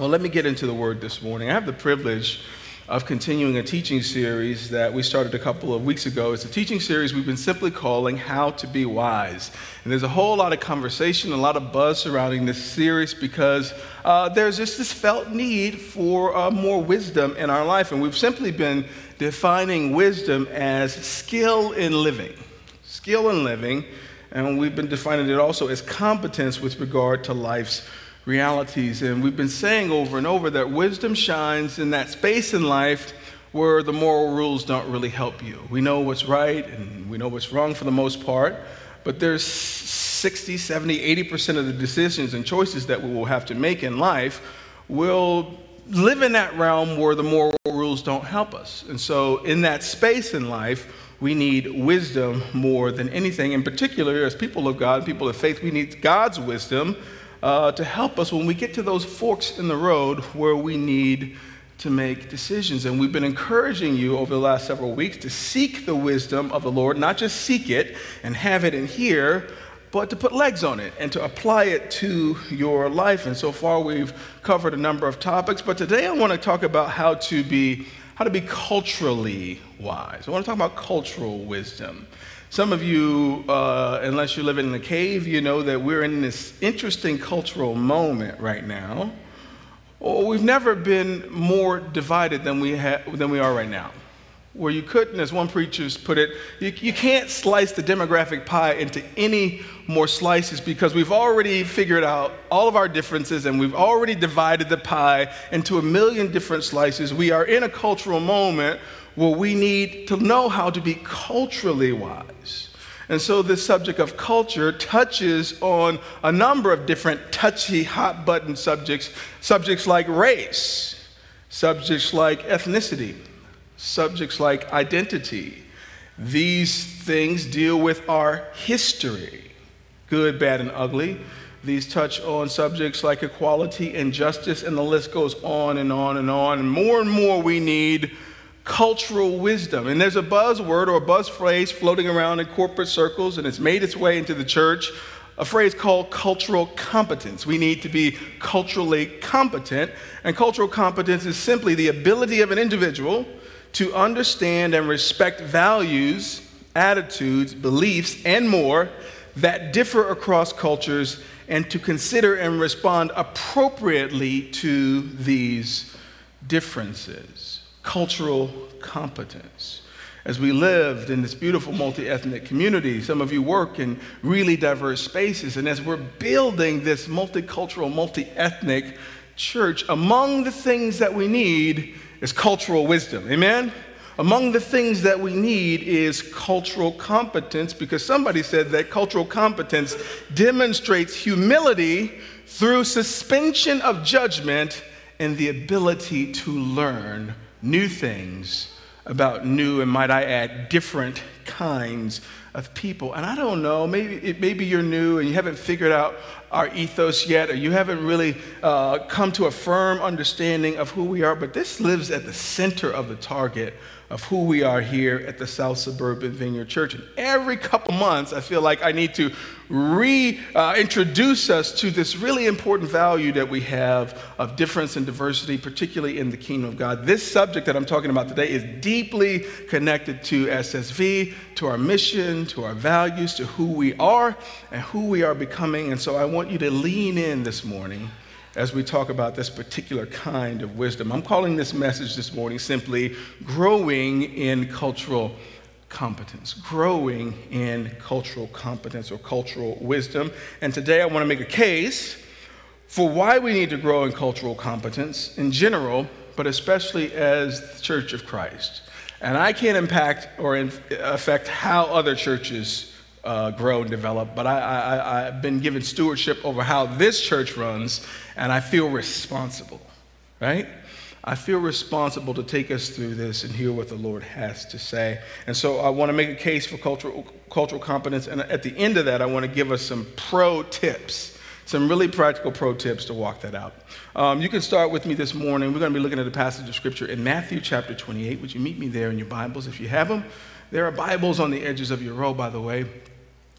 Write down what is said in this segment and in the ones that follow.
Well, let me get into the word this morning. I have the privilege of continuing a teaching series that we started a couple of weeks ago. It's a teaching series we've been simply calling How to Be Wise. And there's a whole lot of conversation, a lot of buzz surrounding this series because uh, there's just this felt need for uh, more wisdom in our life. And we've simply been defining wisdom as skill in living. Skill in living. And we've been defining it also as competence with regard to life's realities. And we've been saying over and over that wisdom shines in that space in life where the moral rules don't really help you. We know what's right and we know what's wrong for the most part, but there's 60, 70, 80% of the decisions and choices that we will have to make in life will live in that realm where the moral rules don't help us. And so, in that space in life, we need wisdom more than anything. In particular, as people of God, people of faith, we need God's wisdom uh, to help us when we get to those forks in the road where we need to make decisions. And we've been encouraging you over the last several weeks to seek the wisdom of the Lord, not just seek it and have it in here, but to put legs on it and to apply it to your life. And so far, we've covered a number of topics, but today I want to talk about how to be how to be culturally wise. I want to talk about cultural wisdom. Some of you, uh, unless you're living in a cave, you know that we're in this interesting cultural moment right now. Well, we've never been more divided than we, ha- than we are right now. Where you couldn't, as one preacher's put it, you, you can't slice the demographic pie into any more slices because we've already figured out all of our differences and we've already divided the pie into a million different slices. We are in a cultural moment well, we need to know how to be culturally wise. And so, this subject of culture touches on a number of different touchy, hot button subjects, subjects like race, subjects like ethnicity, subjects like identity. These things deal with our history, good, bad, and ugly. These touch on subjects like equality and justice, and the list goes on and on and on. And more and more, we need cultural wisdom. And there's a buzzword or a buzz phrase floating around in corporate circles, and it's made its way into the church a phrase called cultural competence. We need to be culturally competent, and cultural competence is simply the ability of an individual to understand and respect values, attitudes, beliefs, and more that differ across cultures and to consider and respond appropriately to these differences cultural competence. As we lived in this beautiful multi ethnic community, some of you work in really diverse spaces, and as we're building this multicultural, multi ethnic church, among the things that we need is cultural wisdom. Amen? Among the things that we need is cultural competence because somebody said that cultural competence demonstrates humility through suspension of judgment and the ability to learn new things about new and might I add different kinds of people. And I don't know, maybe, it, maybe you're new and you haven't figured out our ethos yet, or you haven't really uh, come to a firm understanding of who we are, but this lives at the center of the target of who we are here at the South Suburban Vineyard Church. And every couple months, I feel like I need to reintroduce uh, us to this really important value that we have of difference and diversity, particularly in the kingdom of God. This subject that I'm talking about today is deeply connected to SSV, to our mission, to our values, to who we are and who we are becoming. And so I want you to lean in this morning as we talk about this particular kind of wisdom. I'm calling this message this morning simply growing in cultural competence, growing in cultural competence or cultural wisdom. And today I want to make a case for why we need to grow in cultural competence in general, but especially as the Church of Christ. And I can't impact or affect how other churches uh, grow and develop, but I, have been given stewardship over how this church runs, and I feel responsible, right? I feel responsible to take us through this and hear what the Lord has to say. And so I want to make a case for cultural, cultural competence, and at the end of that, I want to give us some pro tips. Some really practical pro tips to walk that out. Um, you can start with me this morning. We're going to be looking at a passage of scripture in Matthew chapter 28. Would you meet me there in your Bibles if you have them? There are Bibles on the edges of your row, by the way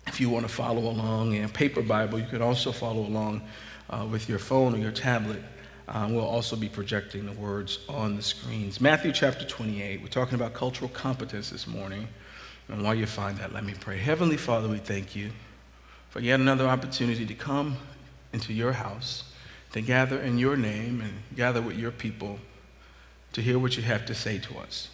if you want to follow along in paper Bible, you can also follow along uh, with your phone or your tablet. Um, we'll also be projecting the words on the screens. Matthew chapter 28. We're talking about cultural competence this morning. And while you find that, let me pray. Heavenly Father, we thank you for yet another opportunity to come into your house, to gather in your name and gather with your people to hear what you have to say to us.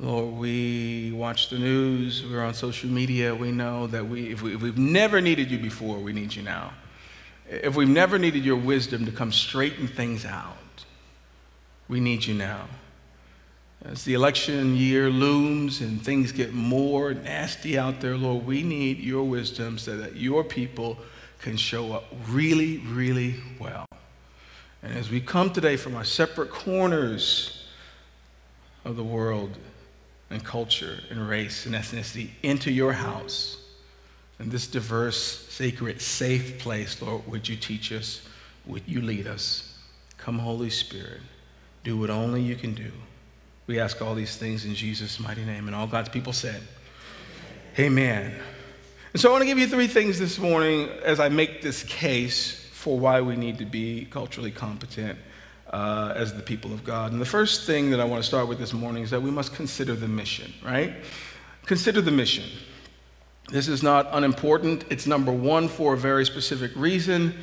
Lord, we watch the news, we're on social media, we know that we, if, we, if we've never needed you before, we need you now. If we've never needed your wisdom to come straighten things out, we need you now. As the election year looms and things get more nasty out there, Lord, we need your wisdom so that your people can show up really, really well. And as we come today from our separate corners of the world and culture and race and ethnicity into your house, in this diverse, sacred, safe place, Lord, would you teach us? Would you lead us? Come, Holy Spirit, do what only you can do. We ask all these things in Jesus' mighty name. And all God's people said, Amen. And so I want to give you three things this morning as I make this case for why we need to be culturally competent uh, as the people of God. And the first thing that I want to start with this morning is that we must consider the mission, right? Consider the mission. This is not unimportant. It's number one for a very specific reason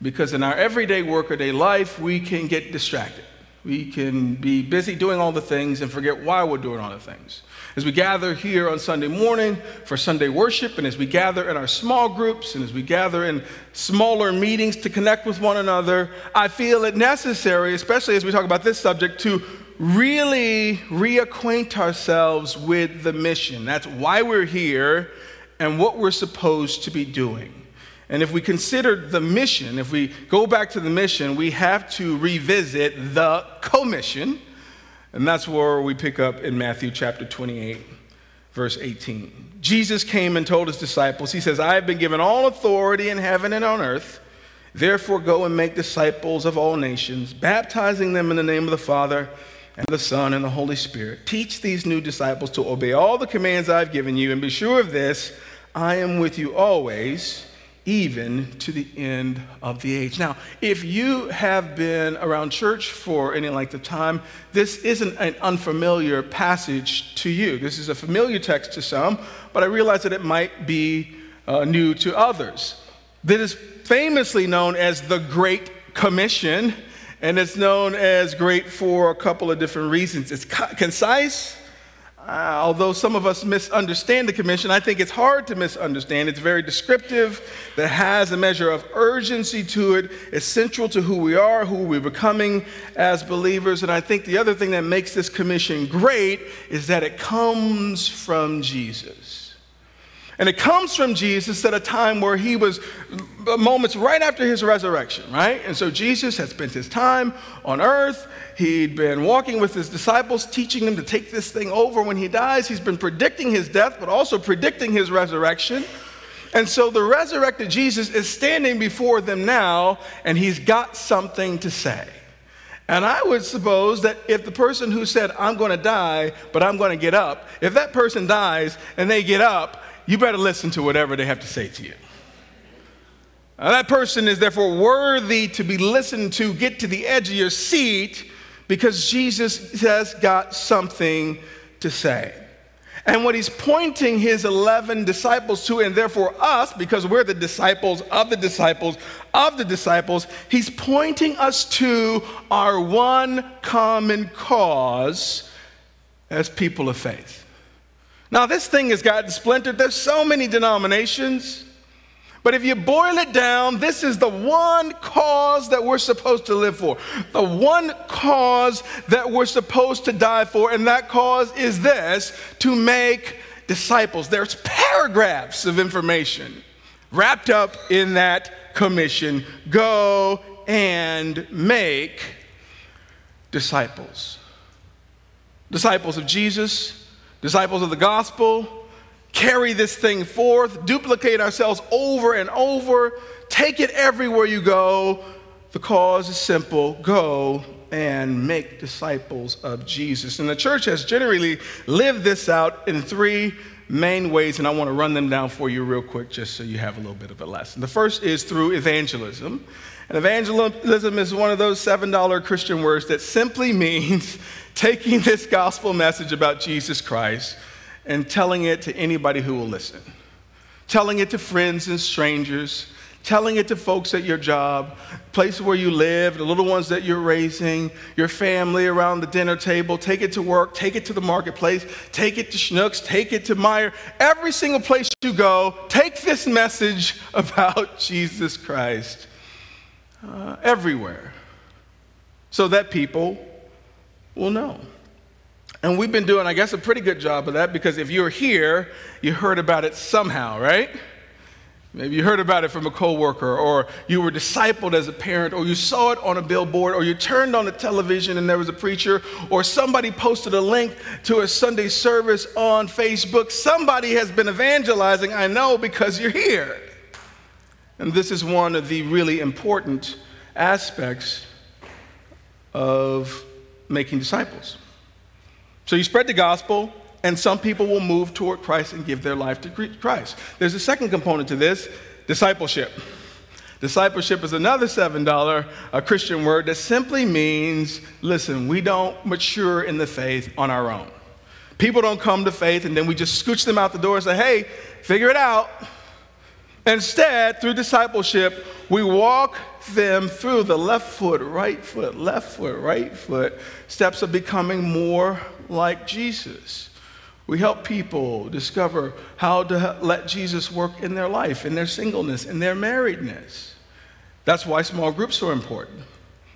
because in our everyday workaday life, we can get distracted. We can be busy doing all the things and forget why we're doing all the things. As we gather here on Sunday morning for Sunday worship, and as we gather in our small groups, and as we gather in smaller meetings to connect with one another, I feel it necessary, especially as we talk about this subject, to really reacquaint ourselves with the mission. That's why we're here and what we're supposed to be doing. And if we consider the mission, if we go back to the mission, we have to revisit the commission. And that's where we pick up in Matthew chapter 28, verse 18. Jesus came and told his disciples, He says, I have been given all authority in heaven and on earth. Therefore, go and make disciples of all nations, baptizing them in the name of the Father and the Son and the Holy Spirit. Teach these new disciples to obey all the commands I've given you, and be sure of this I am with you always even to the end of the age. Now, if you have been around church for any length of time, this isn't an unfamiliar passage to you. This is a familiar text to some, but I realize that it might be uh, new to others. This is famously known as the Great Commission, and it's known as great for a couple of different reasons. It's concise uh, although some of us misunderstand the commission, I think it's hard to misunderstand. It's very descriptive, that has a measure of urgency to it, it's central to who we are, who we're becoming as believers. And I think the other thing that makes this commission great is that it comes from Jesus. And it comes from Jesus at a time where he was uh, moments right after his resurrection, right? And so Jesus had spent his time on earth. He'd been walking with his disciples, teaching them to take this thing over when he dies. He's been predicting his death, but also predicting his resurrection. And so the resurrected Jesus is standing before them now, and he's got something to say. And I would suppose that if the person who said, I'm going to die, but I'm going to get up, if that person dies and they get up, you better listen to whatever they have to say to you. Now, that person is therefore worthy to be listened to, get to the edge of your seat, because Jesus has got something to say. And what he's pointing his 11 disciples to, and therefore us, because we're the disciples of the disciples of the disciples, he's pointing us to our one common cause as people of faith. Now, this thing has gotten splintered. There's so many denominations. But if you boil it down, this is the one cause that we're supposed to live for, the one cause that we're supposed to die for, and that cause is this to make disciples. There's paragraphs of information wrapped up in that commission go and make disciples. Disciples of Jesus, disciples of the gospel, carry this thing forth, duplicate ourselves over and over, take it everywhere you go. The cause is simple go and make disciples of Jesus. And the church has generally lived this out in three main ways, and I want to run them down for you real quick just so you have a little bit of a lesson. The first is through evangelism. And evangelism is one of those $7 Christian words that simply means taking this gospel message about Jesus Christ and telling it to anybody who will listen, telling it to friends and strangers, telling it to folks at your job, place where you live, the little ones that you're raising, your family around the dinner table. Take it to work, take it to the marketplace, take it to Schnucks, take it to Meijer. Every single place you go, take this message about Jesus Christ uh, everywhere so that people will know. And we've been doing, I guess, a pretty good job of that because if you're here, you heard about it somehow, right? Maybe you heard about it from a coworker, or you were discipled as a parent, or you saw it on a billboard, or you turned on the television and there was a preacher, or somebody posted a link to a Sunday service on Facebook. Somebody has been evangelizing, I know, because you're here. And this is one of the really important aspects of making disciples. So you spread the gospel, and some people will move toward Christ and give their life to Christ. There's a second component to this discipleship. Discipleship is another $7 a uh, Christian word that simply means listen, we don't mature in the faith on our own. People don't come to faith and then we just scooch them out the door and say, hey, figure it out. Instead, through discipleship, we walk them through the left foot, right foot, left foot, right foot, steps of becoming more like Jesus. We help people discover how to let Jesus work in their life, in their singleness, in their marriedness. That's why small groups are important.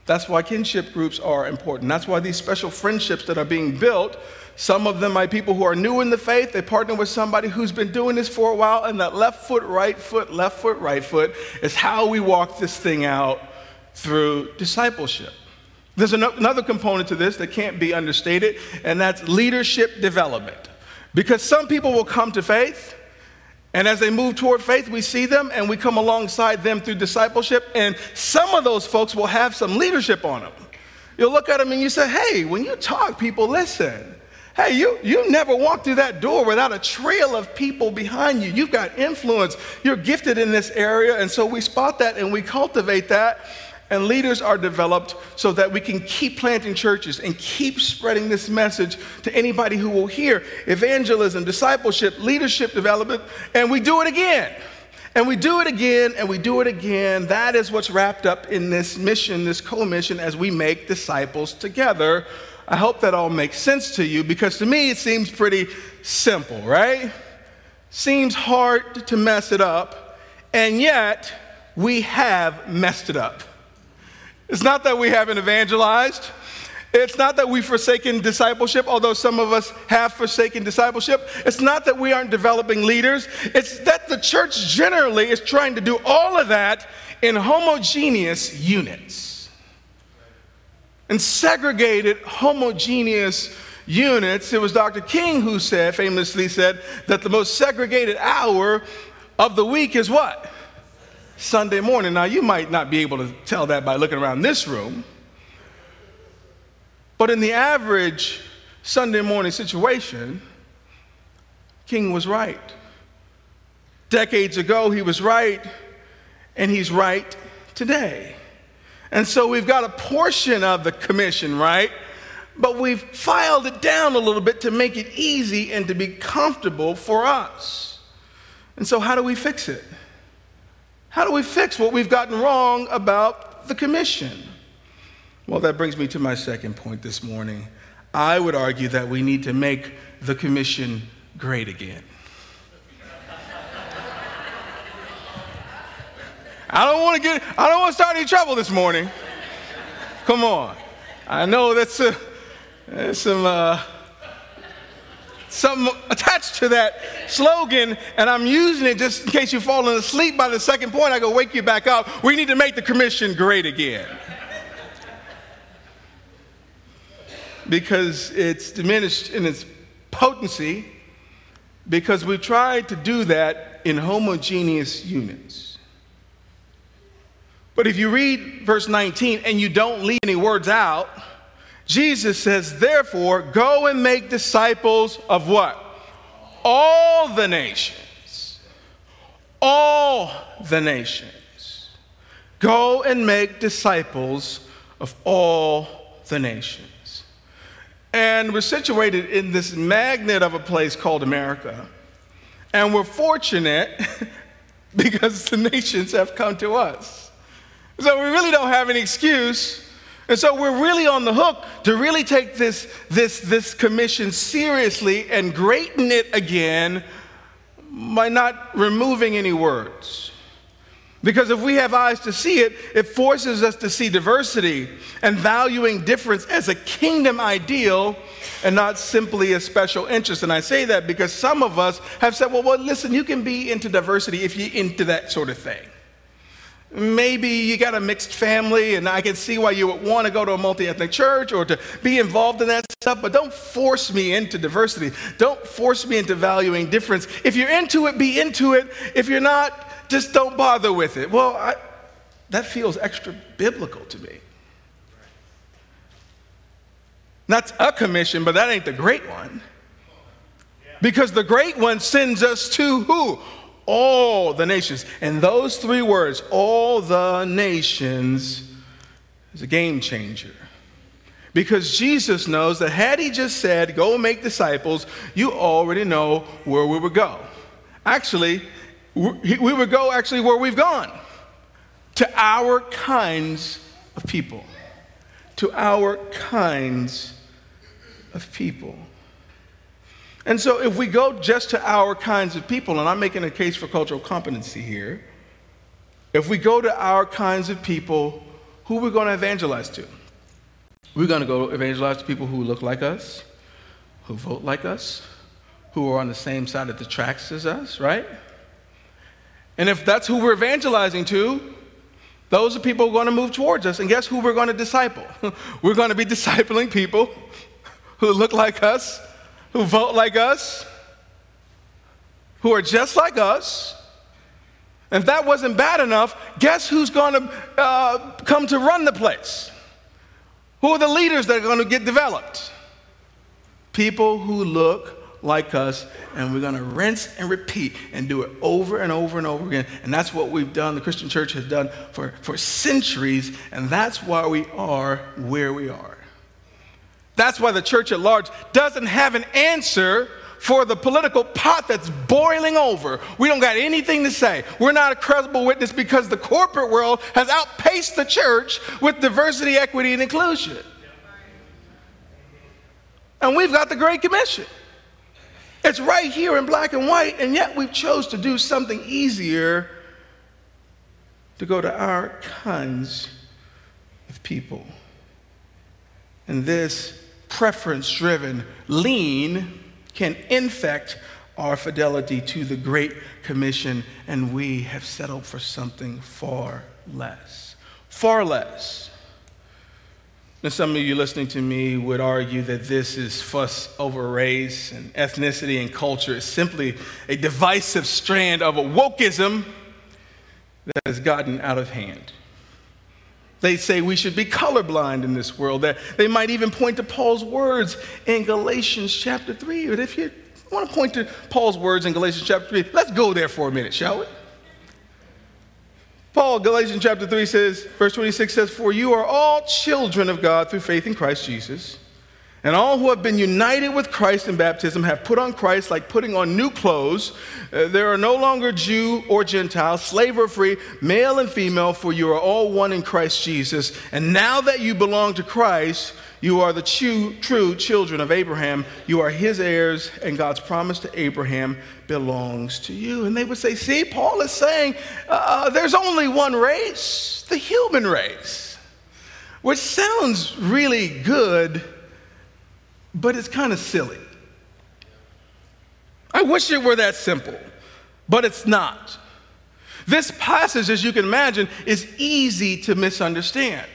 That's why kinship groups are important. That's why these special friendships that are being built, some of them by people who are new in the faith, they partner with somebody who's been doing this for a while, and that left foot, right foot, left foot, right foot is how we walk this thing out through discipleship. There's another component to this that can't be understated, and that's leadership development. Because some people will come to faith, and as they move toward faith, we see them and we come alongside them through discipleship, and some of those folks will have some leadership on them. You'll look at them and you say, Hey, when you talk, people listen. Hey, you, you never walk through that door without a trail of people behind you. You've got influence. You're gifted in this area. And so we spot that and we cultivate that and leaders are developed so that we can keep planting churches and keep spreading this message to anybody who will hear evangelism, discipleship, leadership development, and we do it again. And we do it again and we do it again. That is what's wrapped up in this mission, this co mission, as we make disciples together. I hope that all makes sense to you because to me it seems pretty simple, right? Seems hard to mess it up, and yet we have messed it up. It's not that we haven't evangelized. It's not that we've forsaken discipleship, although some of us have forsaken discipleship. It's not that we aren't developing leaders. It's that the church generally is trying to do all of that in homogeneous units. In segregated, homogeneous units. It was Dr. King who said, famously said, that the most segregated hour of the week is what? Sunday morning. Now, you might not be able to tell that by looking around this room, but in the average Sunday morning situation, King was right. Decades ago, he was right, and he's right today. And so we've got a portion of the commission, right? But we've filed it down a little bit to make it easy and to be comfortable for us. And so, how do we fix it? How do we fix what we've gotten wrong about the commission? Well, that brings me to my second point this morning. I would argue that we need to make the commission great again. I don't want to get, I don't want to start any trouble this morning. Come on. I know that's, a, that's some uh, something attached to that slogan, and I'm using it just in case you've fallen asleep by the second point. I go wake you back up. We need to make the commission great again. because it's diminished in its potency, because we've tried to do that in homogeneous units. But if you read verse 19 and you don't leave any words out, Jesus says, therefore, go and make disciples of what? All the nations. All the nations. Go and make disciples of all the nations. And we're situated in this magnet of a place called America. And we're fortunate because the nations have come to us. So we really don't have any excuse. And so we're really on the hook to really take this, this, this commission seriously and greaten it again by not removing any words. Because if we have eyes to see it, it forces us to see diversity and valuing difference as a kingdom ideal and not simply a special interest. And I say that because some of us have said, well, well listen, you can be into diversity if you're into that sort of thing. Maybe you got a mixed family, and I can see why you would want to go to a multi ethnic church or to be involved in that stuff, but don't force me into diversity. Don't force me into valuing difference. If you're into it, be into it. If you're not, just don't bother with it. Well, I, that feels extra biblical to me. That's a commission, but that ain't the great one. Because the great one sends us to who? All the nations. And those three words, all the nations, is a game changer. Because Jesus knows that had he just said, go make disciples, you already know where we would go. Actually, we would go actually where we've gone to our kinds of people. To our kinds of people. And so, if we go just to our kinds of people, and I'm making a case for cultural competency here, if we go to our kinds of people, who are we going to evangelize to? We're going to go evangelize to people who look like us, who vote like us, who are on the same side of the tracks as us, right? And if that's who we're evangelizing to, those are people who are going to move towards us. And guess who we're going to disciple? we're going to be discipling people who look like us, who vote like us, who are just like us. And if that wasn't bad enough, guess who's going to uh, come to run the place? Who are the leaders that are going to get developed? People who look like us, and we're going to rinse and repeat and do it over and over and over again. And that's what we've done, the Christian church has done for, for centuries, and that's why we are where we are. That's why the church at large doesn't have an answer for the political pot that's boiling over. We don't got anything to say. We're not a credible witness because the corporate world has outpaced the church with diversity, equity, and inclusion. And we've got the Great Commission. It's right here in black and white, and yet we've chose to do something easier to go to our kinds of people. And this preference driven lean can infect our fidelity to the Great Commission, and we have settled for something far less. Far less now, some of you listening to me would argue that this is fuss over race and ethnicity and culture. It's simply a divisive strand of a wokeism that has gotten out of hand. They say we should be colorblind in this world. They might even point to Paul's words in Galatians chapter 3. But if you want to point to Paul's words in Galatians chapter 3, let's go there for a minute, shall we? Paul, Galatians chapter 3 says, verse 26 says, For you are all children of God through faith in Christ Jesus. And all who have been united with Christ in baptism have put on Christ like putting on new clothes. Uh, there are no longer Jew or Gentile, slave or free, male and female, for you are all one in Christ Jesus. And now that you belong to Christ, you are the true, true children of Abraham. You are his heirs, and God's promise to Abraham belongs to you. And they would say, See, Paul is saying uh, uh, there's only one race, the human race, which sounds really good, but it's kind of silly. I wish it were that simple, but it's not. This passage, as you can imagine, is easy to misunderstand.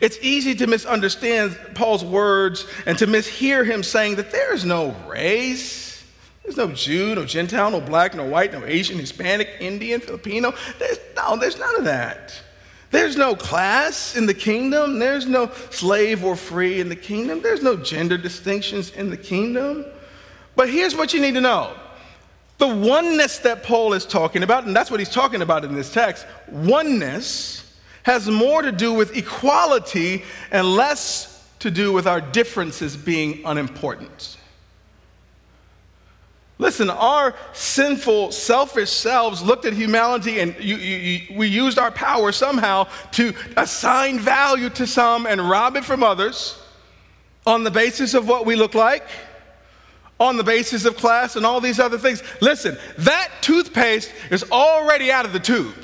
It's easy to misunderstand Paul's words and to mishear him saying that there is no race. There's no Jew, no Gentile, no black, no white, no Asian, Hispanic, Indian, Filipino. There's, no, there's none of that. There's no class in the kingdom. There's no slave or free in the kingdom. There's no gender distinctions in the kingdom. But here's what you need to know the oneness that Paul is talking about, and that's what he's talking about in this text oneness has more to do with equality and less to do with our differences being unimportant. Listen, our sinful, selfish selves looked at humanity and you, you, you, we used our power somehow to assign value to some and rob it from others on the basis of what we look like, on the basis of class, and all these other things. Listen, that toothpaste is already out of the tube,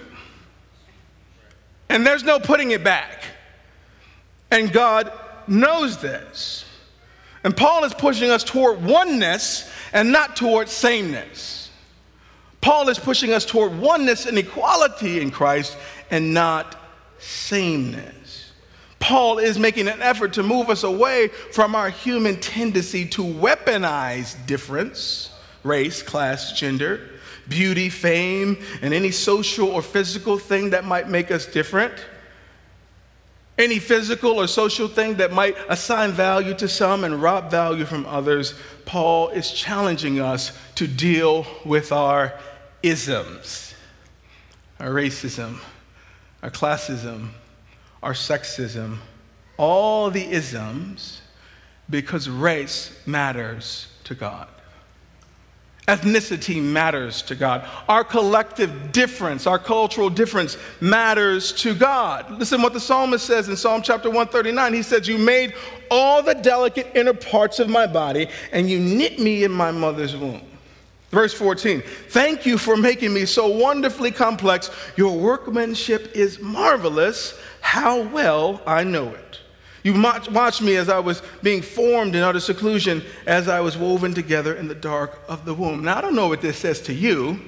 and there's no putting it back. And God knows this. And Paul is pushing us toward oneness and not toward sameness. Paul is pushing us toward oneness and equality in Christ and not sameness. Paul is making an effort to move us away from our human tendency to weaponize difference, race, class, gender, beauty, fame, and any social or physical thing that might make us different any physical or social thing that might assign value to some and rob value from others, Paul is challenging us to deal with our isms, our racism, our classism, our sexism, all the isms, because race matters to God. Ethnicity matters to God. Our collective difference, our cultural difference matters to God. Listen what the psalmist says in Psalm chapter 139. He says, You made all the delicate inner parts of my body, and you knit me in my mother's womb. Verse 14, thank you for making me so wonderfully complex. Your workmanship is marvelous. How well I know it. You watched me as I was being formed in utter seclusion, as I was woven together in the dark of the womb. Now, I don't know what this says to you,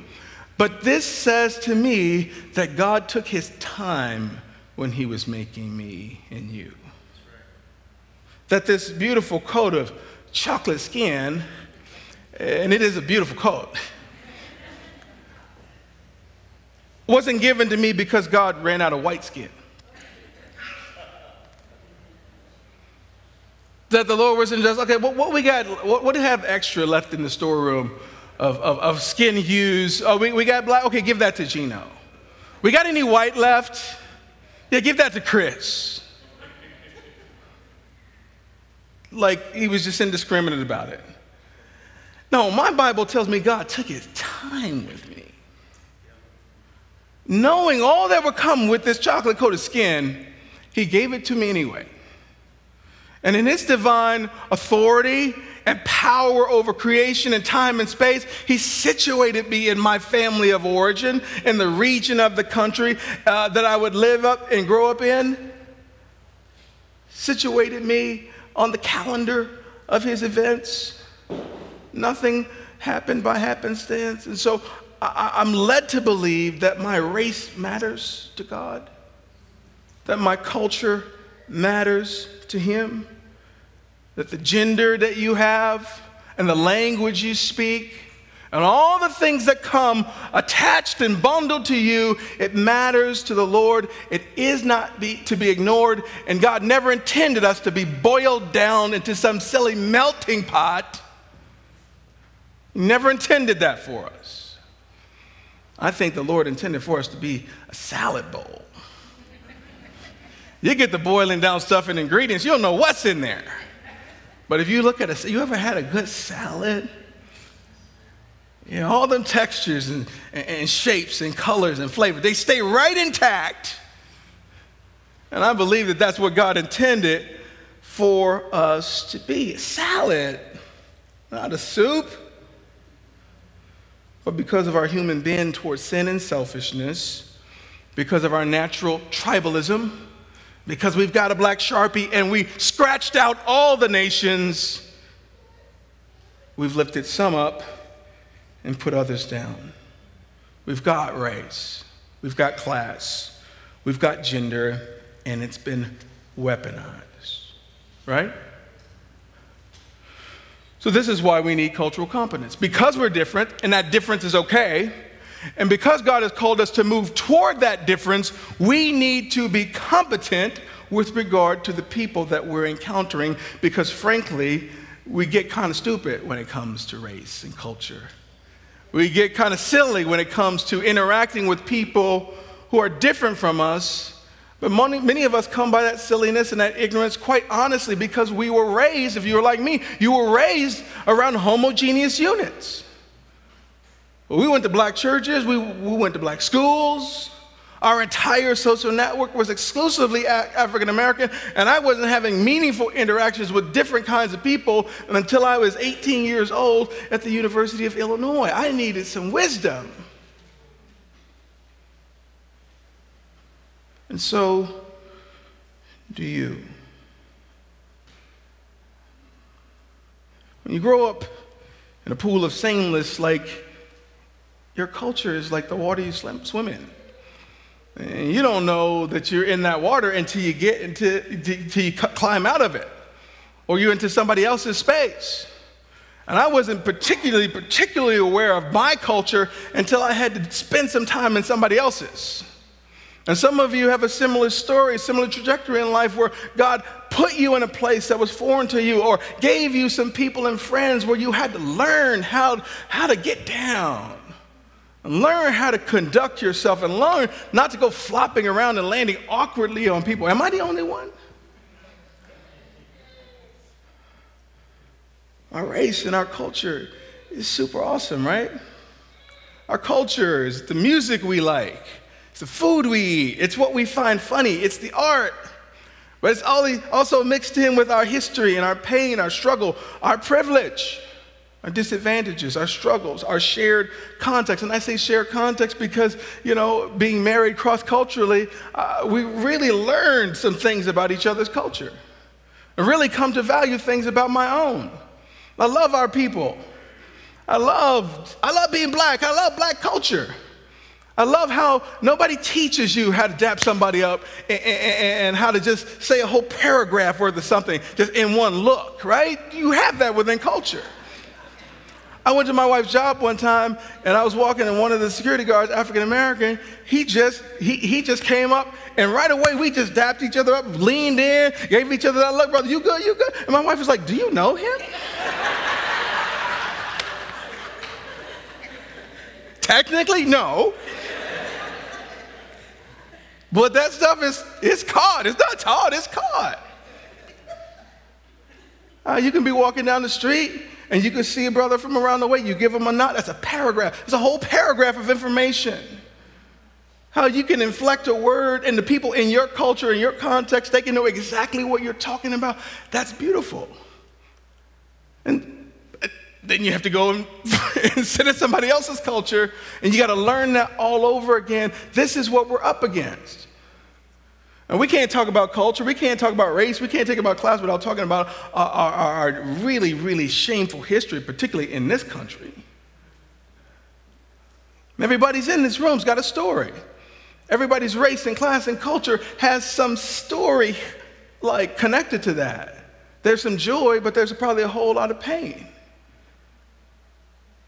but this says to me that God took his time when he was making me and you. That this beautiful coat of chocolate skin, and it is a beautiful coat, wasn't given to me because God ran out of white skin. That the Lord wasn't just, okay, what, what we got, what, what do we have extra left in the storeroom of, of, of skin hues? Oh, we, we got black, okay, give that to Gino. We got any white left? Yeah, give that to Chris. Like he was just indiscriminate about it. No, my Bible tells me God took his time with me. Knowing all that would come with this chocolate coated skin, he gave it to me anyway. And in his divine authority and power over creation and time and space, he situated me in my family of origin, in the region of the country uh, that I would live up and grow up in. Situated me on the calendar of his events. Nothing happened by happenstance. And so I, I'm led to believe that my race matters to God, that my culture matters to him, that the gender that you have and the language you speak and all the things that come attached and bundled to you, it matters to the Lord. It is not be, to be ignored, and God never intended us to be boiled down into some silly melting pot. Never intended that for us. I think the Lord intended for us to be a salad bowl. You get the boiling down stuff and ingredients, you don't know what's in there. But if you look at a, you ever had a good salad? You know, all them textures and, and, and shapes and colors and flavors, they stay right intact. And I believe that that's what God intended for us to be salad, not a soup. But because of our human bend towards sin and selfishness, because of our natural tribalism, because we've got a black sharpie and we scratched out all the nations, we've lifted some up and put others down. We've got race, we've got class, we've got gender, and it's been weaponized, right? So, this is why we need cultural competence. Because we're different, and that difference is okay, and because God has called us to move toward that difference, we need to be competent with regard to the people that we're encountering because, frankly, we get kind of stupid when it comes to race and culture. We get kind of silly when it comes to interacting with people who are different from us But many, many of us come by that silliness and that ignorance quite honestly because we were raised, if you were like me, you were raised around homogeneous units. We went to black churches, we, we went to black schools. Our entire social network was exclusively African American, and I wasn't having meaningful interactions with different kinds of people until I was 18 years old at the University of Illinois. I needed some wisdom. And so do you. When you grow up in a pool of sameness, like your culture is like the water you swim in. And you don't know that you're in that water until you get into, until you climb out of it, or you're into somebody else's space. And I wasn't particularly, particularly aware of my culture until I had to spend some time in somebody else's. And some of you have a similar story, similar trajectory in life where God put you in a place that was foreign to you or gave you some people and friends where you had to learn how, how to get down learn how to conduct yourself and learn not to go flopping around and landing awkwardly on people. Am I the only one? Our race and our culture is super awesome, right? Our culture is the music we like it's the food we eat, it's what we find funny, it's the art. But it's also mixed in with our history and our pain, our struggle, our privilege, our disadvantages, our struggles, our shared context. And I say shared context because, you know, being married cross culturally, uh, we really learned some things about each other's culture. I really come to value things about my own. I love our people. I love, I love being black. I love black culture. I love how nobody teaches you how to dap somebody up and, and, and, how to just say a whole paragraph worth of something just in one look, right? You have that within culture. I went to my wife's job one time and I was walking and one of the security guards, African American, he just he, he just came up and right away we just dapped each other up, leaned in, gave each other that look, brother, you good, you good? And my wife was like, Do you know him? Technically, no. But that stuff is it's caught. It's not taught, it's caught. Uh, you can be walking down the street and you can see a brother from around the way. You give him a nod. That's a paragraph. It's a whole paragraph of information. How you can inflect a word and the people in your culture, in your context, they can know exactly what you're talking about. That's beautiful. And uh, then you have to go and, and sit in somebody else's culture, and you got to learn that all over again. This is what we're up against. And we can't talk about culture, we can't talk about race, we can't talk about class without talking about our, our, our really, really shameful history, particularly in this country. Everybody's in this room's got a story. Everybody's race and class and culture has some story like connected to that. There's some joy, but there's probably a whole lot of pain.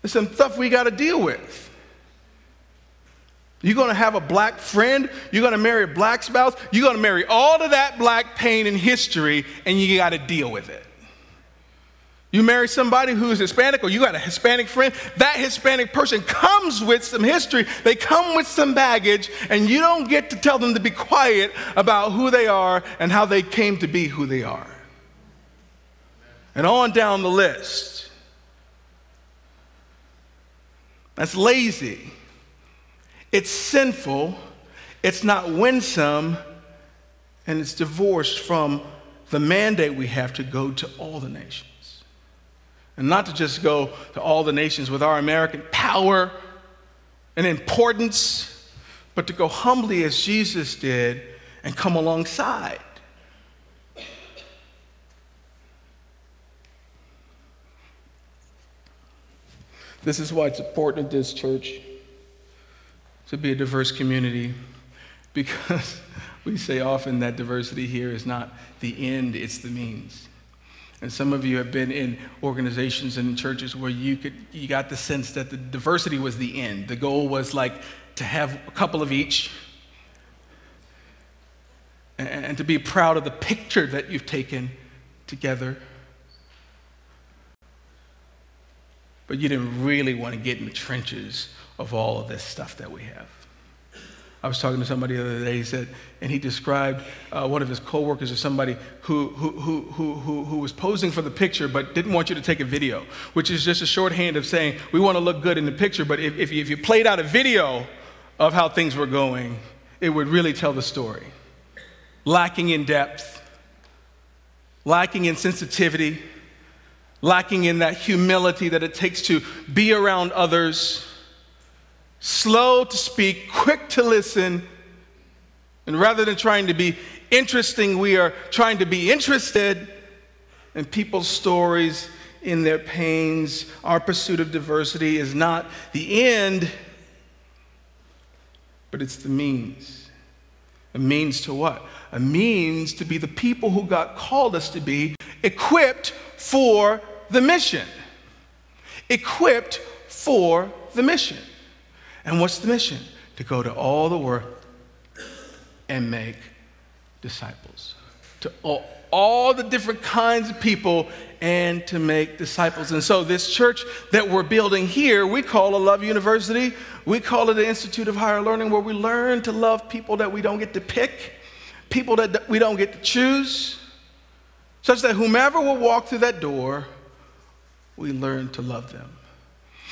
There's some stuff we got to deal with. You're going to have a black friend, you're going to marry a black spouse, you're going to marry all of that black pain in history, and you got to deal with it. You marry somebody who's Hispanic, or you got a Hispanic friend, that Hispanic person comes with some history, they come with some baggage, and you don't get to tell them to be quiet about who they are and how they came to be who they are. And on down the list. That's lazy. It's sinful. It's not winsome. And it's divorced from the mandate we have to go to all the nations. And not to just go to all the nations with our American power and importance, but to go humbly as Jesus did and come alongside. This is why it's important in this church to be a diverse community because we say often that diversity here is not the end, it's the means. And some of you have been in organizations and churches where you could you got the sense that the diversity was the end. The goal was like to have a couple of each and, to be proud of the picture that you've taken together. but you didn't really want to get in the trenches of all of this stuff that we have. I was talking to somebody the other day, he said, and he described uh, one of his coworkers as somebody who, who, who, who, who, was posing for the picture but didn't want you to take a video, which is just a shorthand of saying, we want to look good in the picture, but if, if, you, if you played out a video of how things were going, it would really tell the story. Lacking in depth, lacking in sensitivity, lacking in that humility that it takes to be around others slow to speak, quick to listen. And rather than trying to be interesting, we are trying to be interested in people's stories, in their pains. Our pursuit of diversity is not the end, but it's the means. A means to what? A means to be the people who God called us to be, equipped for the mission. Equipped for the mission. And what's the mission? To go to all the world and make disciples. To all, all the different kinds of people and to make disciples. And so, this church that we're building here, we call a Love University. We call it an Institute of Higher Learning, where we learn to love people that we don't get to pick, people that we don't get to choose, such that whomever will walk through that door, we learn to love them.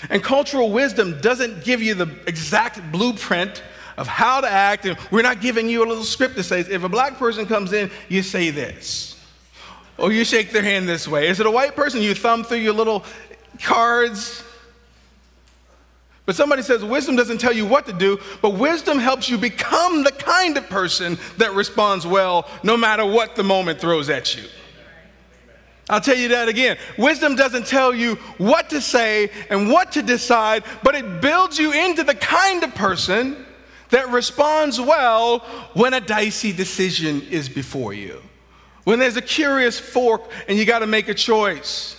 And cultural wisdom doesn't give you the exact blueprint of how to act. And we're not giving you a little script that says, if a black person comes in, you say this. Or you shake their hand this way. Is it a white person? You thumb through your little cards. But somebody says wisdom doesn't tell you what to do, but wisdom helps you become the kind of person that responds well no matter what the moment throws at you. I'll tell you that again. Wisdom doesn't tell you what to say and what to decide, but it builds you into the kind of person that responds well when a dicey decision is before you. When there's a curious fork and you got to make a choice.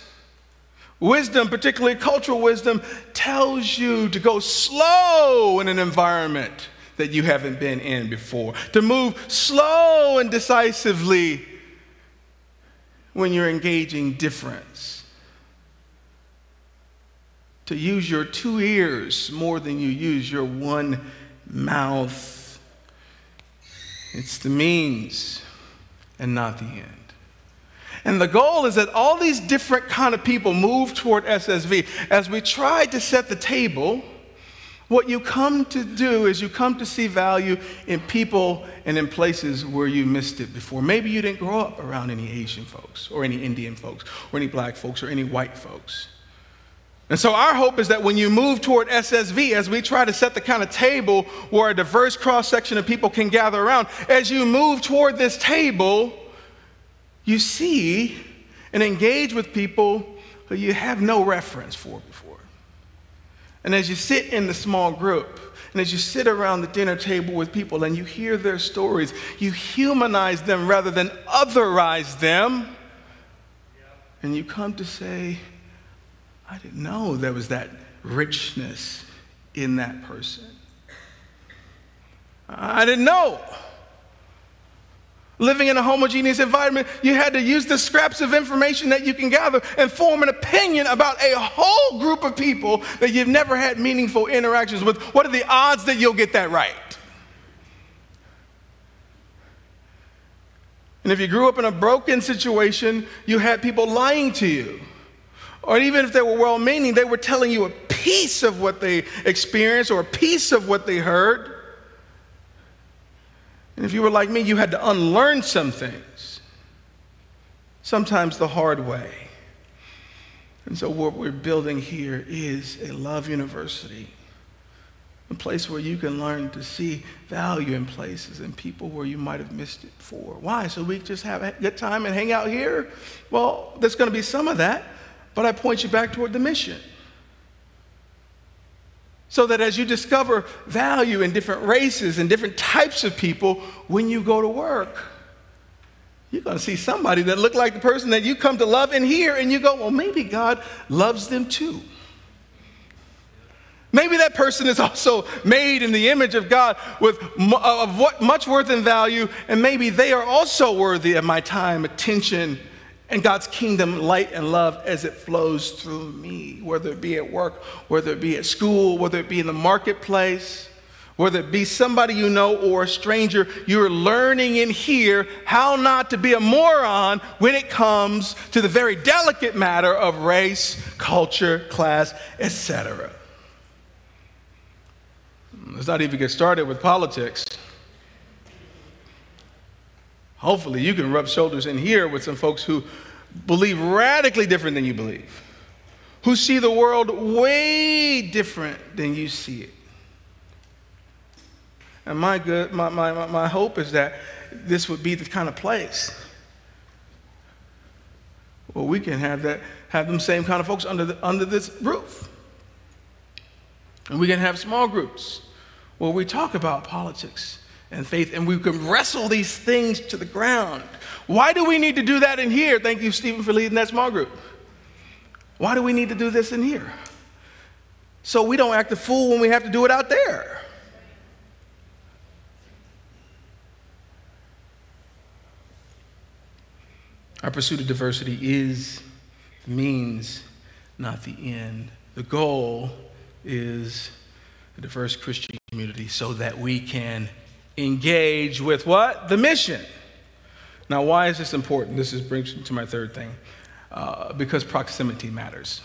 Wisdom, particularly cultural wisdom, tells you to go slow in an environment that you haven't been in before, to move slow and decisively when you're engaging difference. To use your two ears more than you use your one mouth. It's the means and not the end. And the goal is that all these different kind of people move toward SSV as we try to set the table what you come to do is you come to see value in people and in places where you missed it before. Maybe you didn't grow up around any Asian folks, or any Indian folks, or any black folks, or any white folks. And so, our hope is that when you move toward SSV, as we try to set the kind of table where a diverse cross section of people can gather around, as you move toward this table, you see and engage with people who you have no reference for before. And as you sit in the small group, and as you sit around the dinner table with people and you hear their stories, you humanize them rather than otherize them. And you come to say, I didn't know there was that richness in that person. I didn't know living in a homogeneous environment, you had to use the scraps of information that you can gather and form an opinion about a whole group of people that you've never had meaningful interactions with. What are the odds that you'll get that right? And if you grew up in a broken situation, you had people lying to you. Or even if they were well meaning, they were telling you a piece of what they experienced or a piece of what they heard. And if you were like me, you had to unlearn some things, sometimes the hard way. And so, what we're building here is a love university, a place where you can learn to see value in places and people where you might have missed it before. Why? So we just have a good time and hang out here? Well, there's going to be some of that, but I point you back toward the mission. So that as you discover value in different races and different types of people, when you go to work, you're going to see somebody that look like the person that you come to love and hear, and you go, well, maybe God loves them too. Maybe that person is also made in the image of God with of what much worth and value, and maybe they are also worthy of my time, attention, and God's kingdom light and love as it flows through me, whether it be at work, whether it be at school, whether it be in the marketplace, whether it be somebody you know or a stranger, you're learning in here how not to be a moron when it comes to the very delicate matter of race, culture, class, etc. Let's not even get started with politics. Hopefully, you can rub shoulders in here with some folks who believe radically different than you believe, who see the world way different than you see it. And my, good, my, my, my hope is that this would be the kind of place where we can have, that, have them same kind of folks under, the, under this roof. And we can have small groups where we talk about politics and faith and we can wrestle these things to the ground. Why do we need to do that in here? Thank you, Stephen, for leading that small group. Why do we need to do this in here? So we don't act a fool when we have to do it out there. Our pursuit of diversity is the means, not the end. The goal is a diverse Christian community so that we can engage with what? The mission. Now, why is this important? This is, brings me to my third thing. Uh, because proximity matters.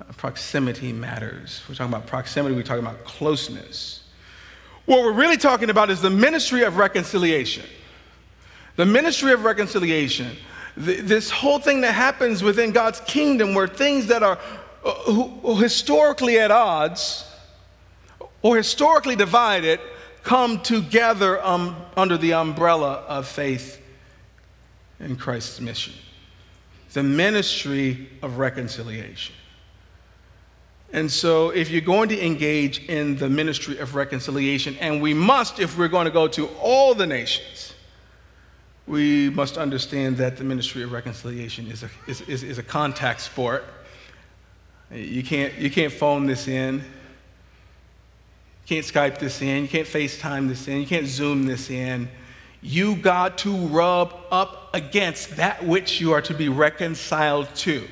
Uh, proximity matters. We're talking about proximity, we're talking about closeness. What we're really talking about is the ministry of reconciliation. The ministry of reconciliation. this whole thing that happens within God's kingdom where things that are uh, historically at odds or historically divided come together um, under the umbrella of faith in Christ's mission the ministry of reconciliation. And so, if you're going to engage in the ministry of reconciliation, and we must if we're going to go to all the nations, we must understand that the ministry of reconciliation is a, is, is, is a contact sport. You can't, you can't phone this in. You can't Skype this in. You can't FaceTime this in. You can't Zoom this in. You got to rub up against that which you are to be reconciled to.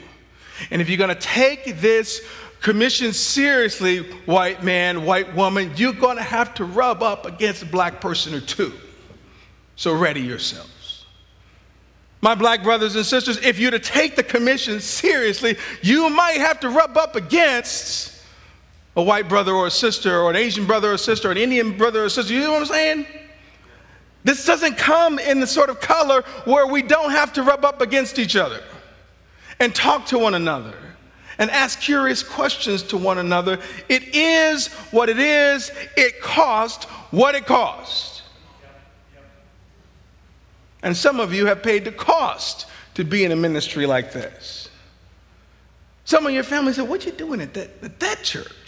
And if you're going to take this commission seriously, white man, white woman, you're going to have to rub up against a black person or two. So ready yourselves. My black brothers and sisters, if you're to take the commission seriously, you might have to rub up against a white brother or a sister, or an Asian brother or sister, or an Indian brother or sister. You know what I'm saying? This doesn't come in the sort of color where we don't have to rub up against each other and talk to one another and ask curious questions to one another. It is what it is, it cost what it cost. And some of you have paid the cost to be in a ministry like this. Some of your family said, What you doing at that, at that church?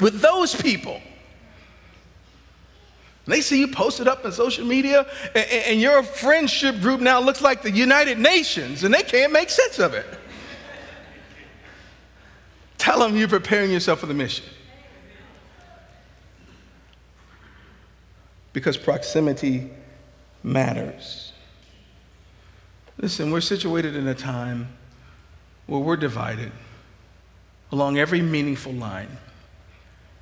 With those people. They see you posted up on social media, and, and your friendship group now looks like the United Nations, and they can't make sense of it. Tell them you're preparing yourself for the mission. Because proximity matters. Listen, we're situated in a time where we're divided along every meaningful line.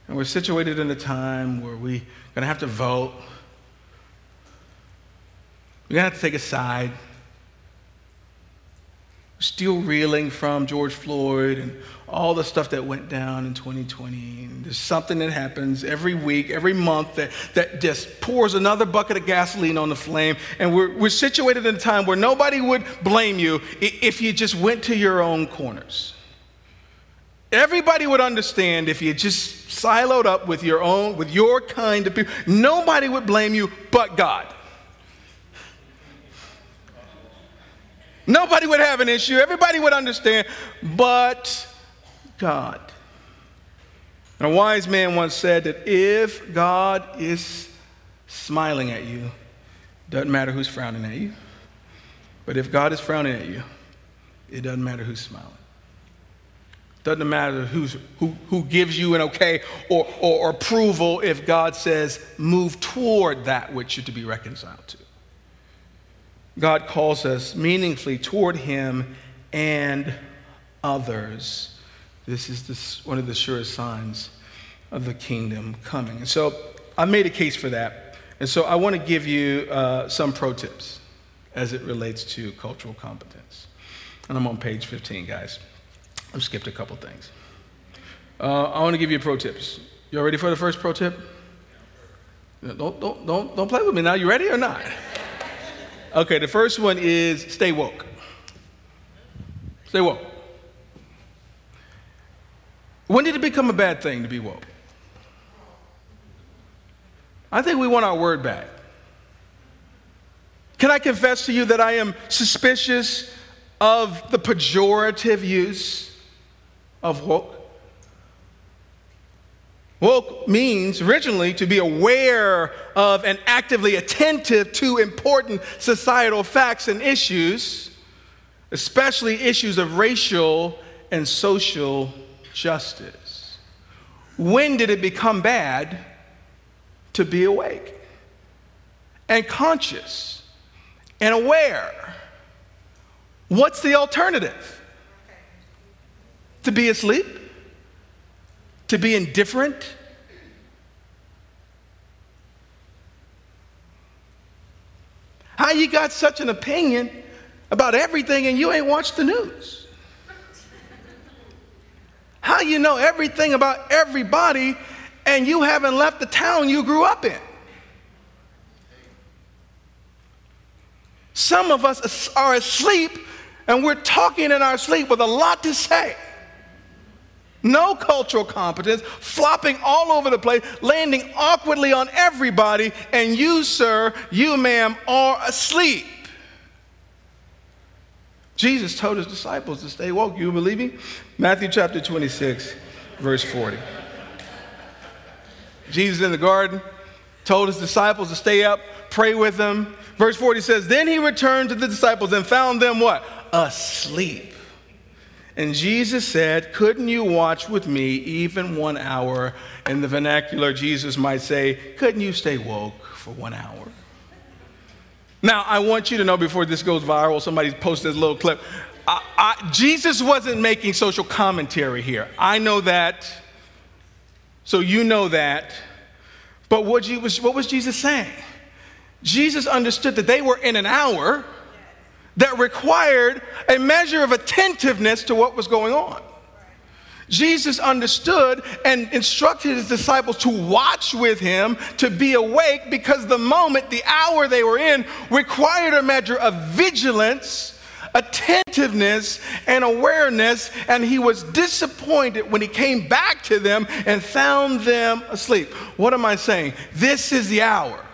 And we're situated in a time where we're going to have to vote. We're going to have to take a side. We're still reeling from George Floyd and all the stuff that went down in 2020. And there's something that happens every week, every month that, that just pours another bucket of gasoline on the flame. And we're, we're situated in a time where nobody would blame you if you just went to your own corners. Everybody would understand if you just siloed up with your own, with your kind of people. Nobody would blame you but God. Nobody would have an issue. Everybody would understand but God. And a wise man once said that if God is smiling at you, doesn't matter who's frowning at you. But if God is frowning at you, it doesn't matter who's smiling. Doesn't matter who's, who, who gives you an okay or, or, or approval if God says, move toward that which you're to be reconciled to. God calls us meaningfully toward Him and others This is this, one of the surest signs of the kingdom coming. And so I made a case for that. And so I want to give you uh, some pro tips as it relates to cultural competence. And I'm on page 15, guys. I've skipped a couple things. Uh, I want to give you pro tips. You all ready for the first pro tip? Don't, don't, don't, don't play with me now. You ready or not? Okay, the first one is stay woke. Stay woke. When did it become a bad thing to be woke? I think we want our word back. Can I confess to you that I am suspicious of the pejorative use of woke? Woke means originally to be aware of and actively attentive to important societal facts and issues, especially issues of racial and social justice. When did it become bad to be awake and conscious and aware? What's the alternative? To be asleep? To be indifferent? How you got such an opinion about everything and you ain't watched the news? How you know everything about everybody and you haven't left the town you grew up in? Some of us are asleep and we're talking in our sleep with a lot to say. No cultural competence, flopping all over the place, landing awkwardly on everybody, and you, sir, you, ma'am, are asleep. Jesus told his disciples to stay woke. You believe me? Matthew chapter 26, verse 40. Jesus in the garden told his disciples to stay up, pray with them. Verse 40 says, Then he returned to the disciples and found them what? Asleep. And Jesus said, Couldn't you watch with me even one hour? In the vernacular, Jesus might say, Couldn't you stay woke for one hour? Now, I want you to know before this goes viral, somebody posted this little clip. I, I, Jesus wasn't making social commentary here. I know that. So you know that. But what, was, what was Jesus saying? Jesus understood that they were in an hour that required a measure of attentiveness to what was going on. Jesus understood and instructed his disciples to watch with him, to be awake, because the moment, the hour they were in, required a measure of vigilance, attentiveness, and awareness. And he was disappointed when he came back to them and found them asleep. What am I saying? This is the hour.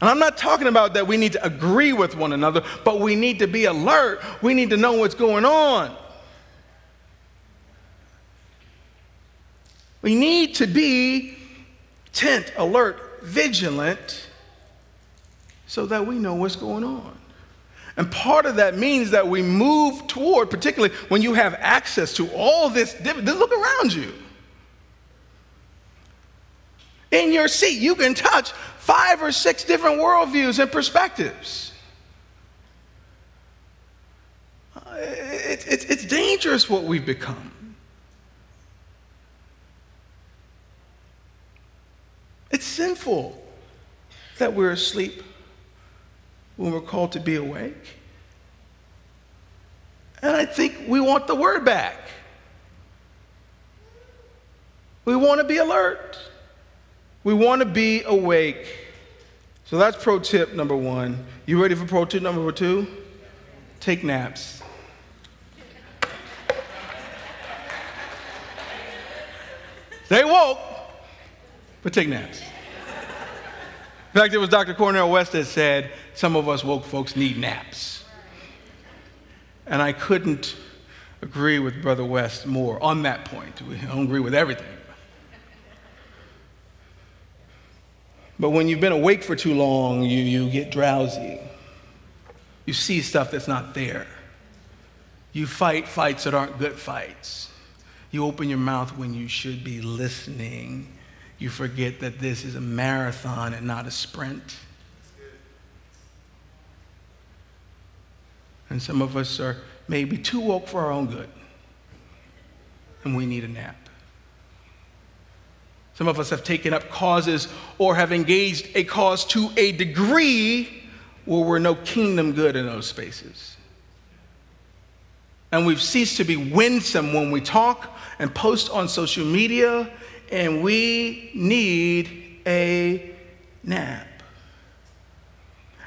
And I'm not talking about that we need to agree with one another, but we need to be alert. We need to know what's going on. We need to be tent, alert, vigilant, so that we know what's going on. And part of that means that we move toward, particularly when you have access to all this, look around you. In your seat, you can touch five or six different worldviews and perspectives. It, it, it's dangerous what we've become. It's sinful that we're asleep when we're called to be awake. And I think we want the word back. We want to be alert. We want to be awake. So that's pro tip number one. You ready for pro tip number two? Take naps. Stay woke but take naps. In fact, it was Dr. Cornel West that said, Some of us woke folks need naps. And I couldn't agree with Brother West more on that point. I don't agree with everything. But when you've been awake for too long, you, you get drowsy. You see stuff that's not there. You fight fights that aren't good fights. You open your mouth when you should be listening you forget that this is a marathon and not a sprint. And some of us are maybe too woke for our own good. and we need a nap. Some of us have taken up causes or have engaged a cause to a degree where we're no kingdom good in those spaces. And we've ceased to be winsome when we talk and post on social media, and we need a nap.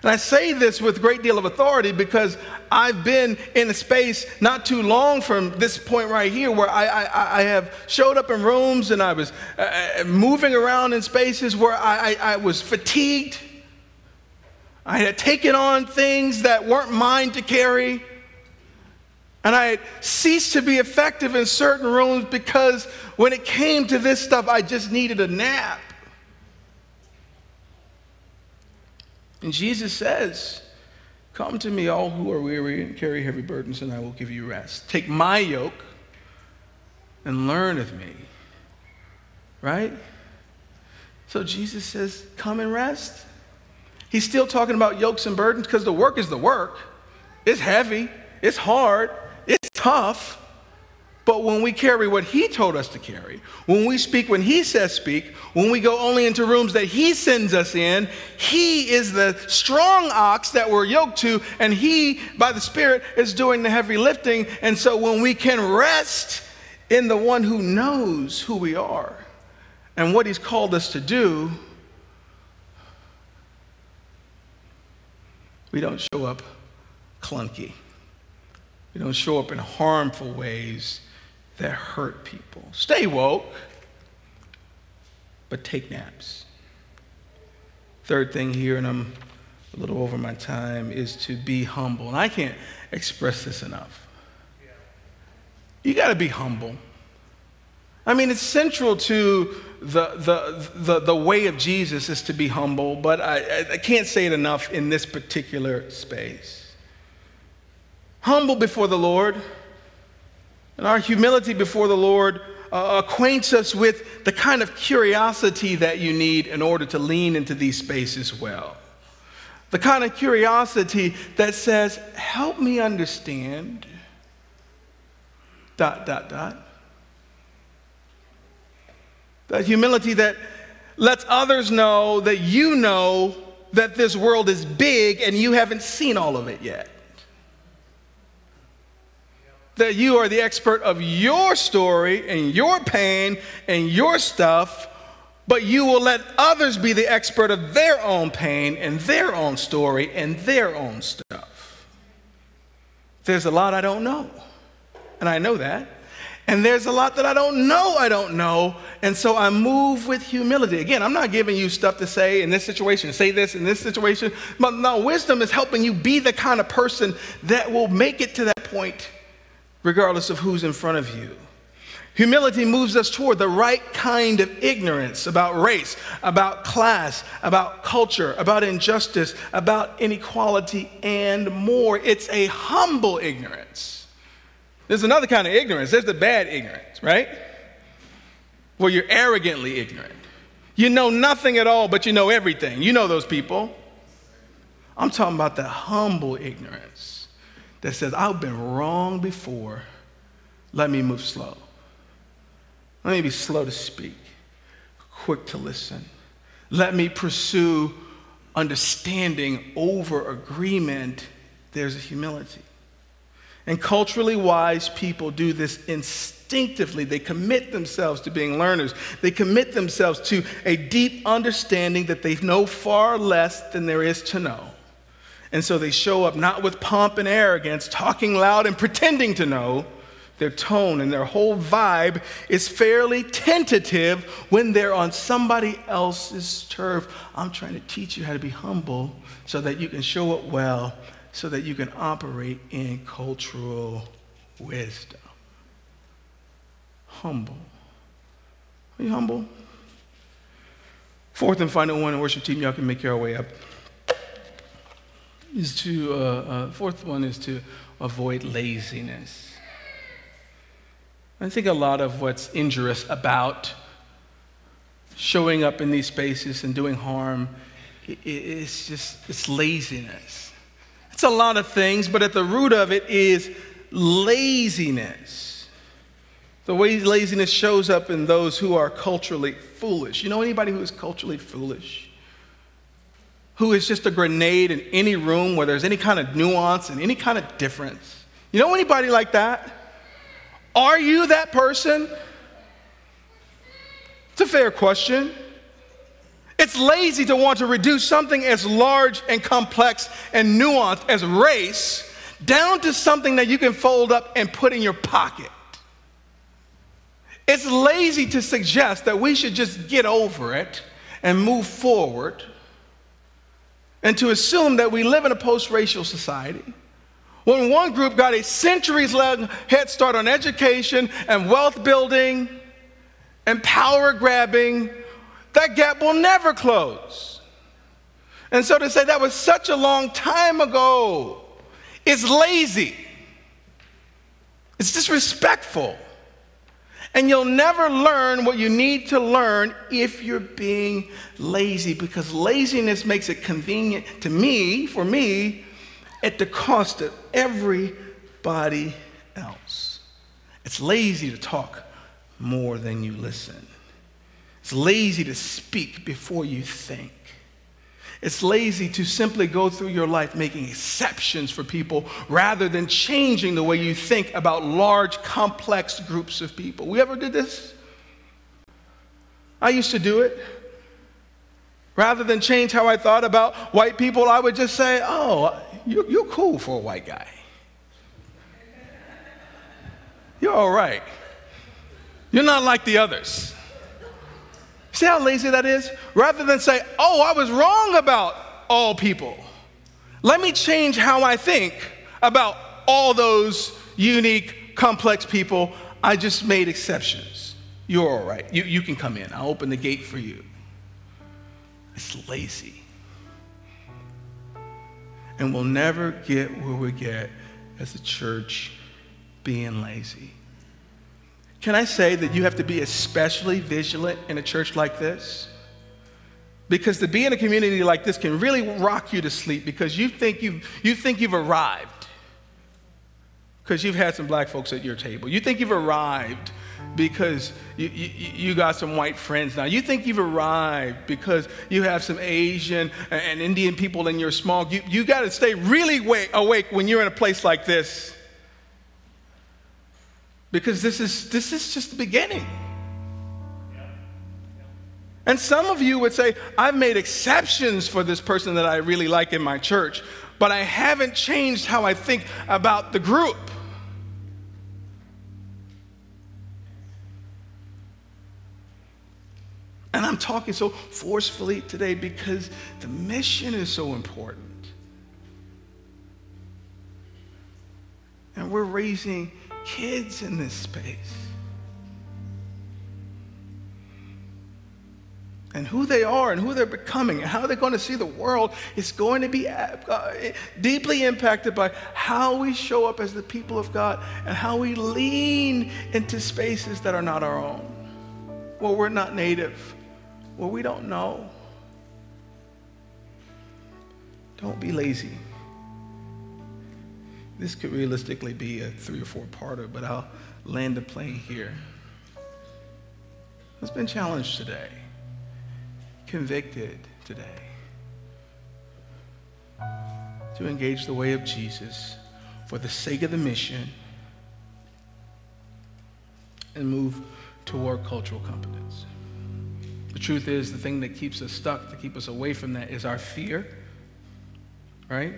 And I say this with great deal of authority because I've been in a space not too long from this point right here where I, I, I have showed up in rooms and I was uh, uh moving around in spaces where I, I, I was fatigued. I had taken on things that weren't mine to carry. And I had ceased to be effective in certain rooms because when it came to this stuff, I just needed a nap. And Jesus says, Come to me, all who are weary and carry heavy burdens, and I will give you rest. Take my yoke and learn of me. Right? So Jesus says, Come and rest. He's still talking about yokes and burdens because the work is the work. It's heavy, it's hard, it's tough. But when we carry what He told us to carry, when we speak when He says speak, when we go only into rooms that He sends us in, He is the strong ox that we're yoked to, and He, by the Spirit, is doing the heavy lifting. And so when we can rest in the one who knows who we are and what He's called us to do, we don't show up clunky. We don't show up in harmful ways that hurt people. Stay woke, but take naps. Third thing here, and I'm a little over my time, is to be humble. And I can't express this enough. You got to be humble. I mean, it's central to the, the, the, the, way of Jesus is to be humble, but I, I can't say it enough in this particular space. Humble before the Lord and our humility before the Lord uh, acquaints us with the kind of curiosity that you need in order to lean into these spaces well. The kind of curiosity that says, help me understand, dot, dot, dot. That humility that lets others know that you know that this world is big and you haven't seen all of it yet that you are the expert of your story and your pain and your stuff, but you will let others be the expert of their own pain and their own story and their own stuff. There's a lot I don't know, and I know that. And there's a lot that I don't know, I don't know. And so I move with humility. Again, I'm not giving you stuff to say in this situation, say this in this situation. But no, wisdom is helping you be the kind of person that will make it to that point regardless of who's in front of you. Humility moves us toward the right kind of ignorance about race, about class, about culture, about injustice, about inequality, and more. It's a humble ignorance. There's another kind of ignorance. There's the bad ignorance, right? Where you're arrogantly ignorant. You know nothing at all, but you know everything. You know those people. I'm talking about the humble ignorance that says, I've been wrong before. Let me move slow. Let me be slow to speak, quick to listen. Let me pursue understanding over agreement. There's a humility. And culturally wise people do this instinctively. They commit themselves to being learners. They commit themselves to a deep understanding that they know far less than there is to know. And so they show up not with pomp and arrogance, talking loud and pretending to know. Their tone and their whole vibe is fairly tentative when they're on somebody else's turf. I'm trying to teach you how to be humble so that you can show up well, so that you can operate in cultural wisdom. Humble. Are you humble? Fourth and final one, worship team, y'all can make your way up is to, uh, uh, fourth one is to avoid laziness. I think a lot of what's injurious about showing up in these spaces and doing harm is just it's laziness. It's a lot of things, but at the root of it is laziness. The way laziness shows up in those who are culturally foolish. You know anybody who is culturally foolish? Who is just a grenade in any room where there's any kind of nuance and any kind of difference? You know anybody like that? Are you that person? It's a fair question. It's lazy to want to reduce something as large and complex and nuanced as race down to something that you can fold up and put in your pocket. It's lazy to suggest that we should just get over it and move forward and to assume that we live in a post racial society. When one group got a centuries long head start on education and wealth building and power grabbing, that gap will never close. And so to say that was such a long time ago is lazy, it's disrespectful. And you'll never learn what you need to learn if you're being lazy because laziness makes it convenient to me, for me, at the cost of everybody else. It's lazy to talk more than you listen. It's lazy to speak before you think. It's lazy to simply go through your life making exceptions for people rather than changing the way you think about large, complex groups of people. We ever did this? I used to do it. Rather than change how I thought about white people, I would just say, oh, you're, cool for a white guy. You're all right. You're not like the others. See how lazy that is? Rather than say, oh, I was wrong about all people, let me change how I think about all those unique, complex people. I just made exceptions. You're all right. You, you can come in. I'll open the gate for you. It's lazy. And we'll never get where we get as a church being lazy. Can I say that you have to be especially vigilant in a church like this? Because to be in a community like this can really rock you to sleep because you think you've, you think you've arrived because you've had some black folks at your table. You think you've arrived because you, you, you, got some white friends now. You think you've arrived because you have some Asian and Indian people in your small You, you got to stay really awake when you're in a place like this because this is, this is just the beginning. And some of you would say, I've made exceptions for this person that I really like in my church, but I haven't changed how I think about the group. And I'm talking so forcefully today because the mission is so important. And we're raising kids in this space. And who they are and who they're becoming and how they're going to see the world is going to be uh, deeply impacted by how we show up as the people of God and how we lean into spaces that are not our own, where we're not native, where we don't know. Don't be lazy. This could realistically be a three or four parter, but I'll land the plane here. It's been challenged today, convicted today to engage the way of Jesus for the sake of the mission and move toward cultural competence. The truth is, the thing that keeps us stuck, to keep us away from that, is our fear, right?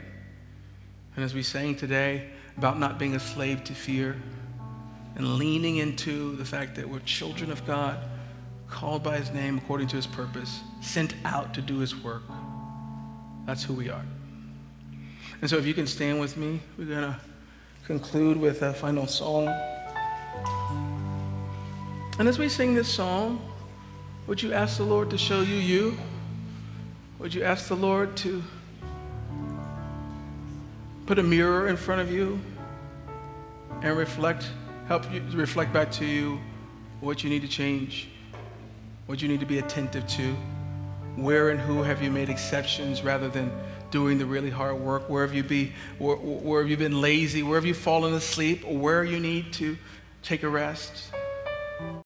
And as we sang today about not being a slave to fear and leaning into the fact that we're children of God, called by his name according to his purpose, sent out to do his work. That's who we are. And so if you can stand with me, we're going to conclude with a final song. And as we sing this song, would you ask the Lord to show you you? Would you ask the Lord to put a mirror in front of you and reflect, help you reflect back to you what you need to change, what you need to be attentive to. Where and who have you made exceptions rather than doing the really hard work? Where have you be where, where have you been lazy? Where have you fallen asleep? Where you need to take a rest?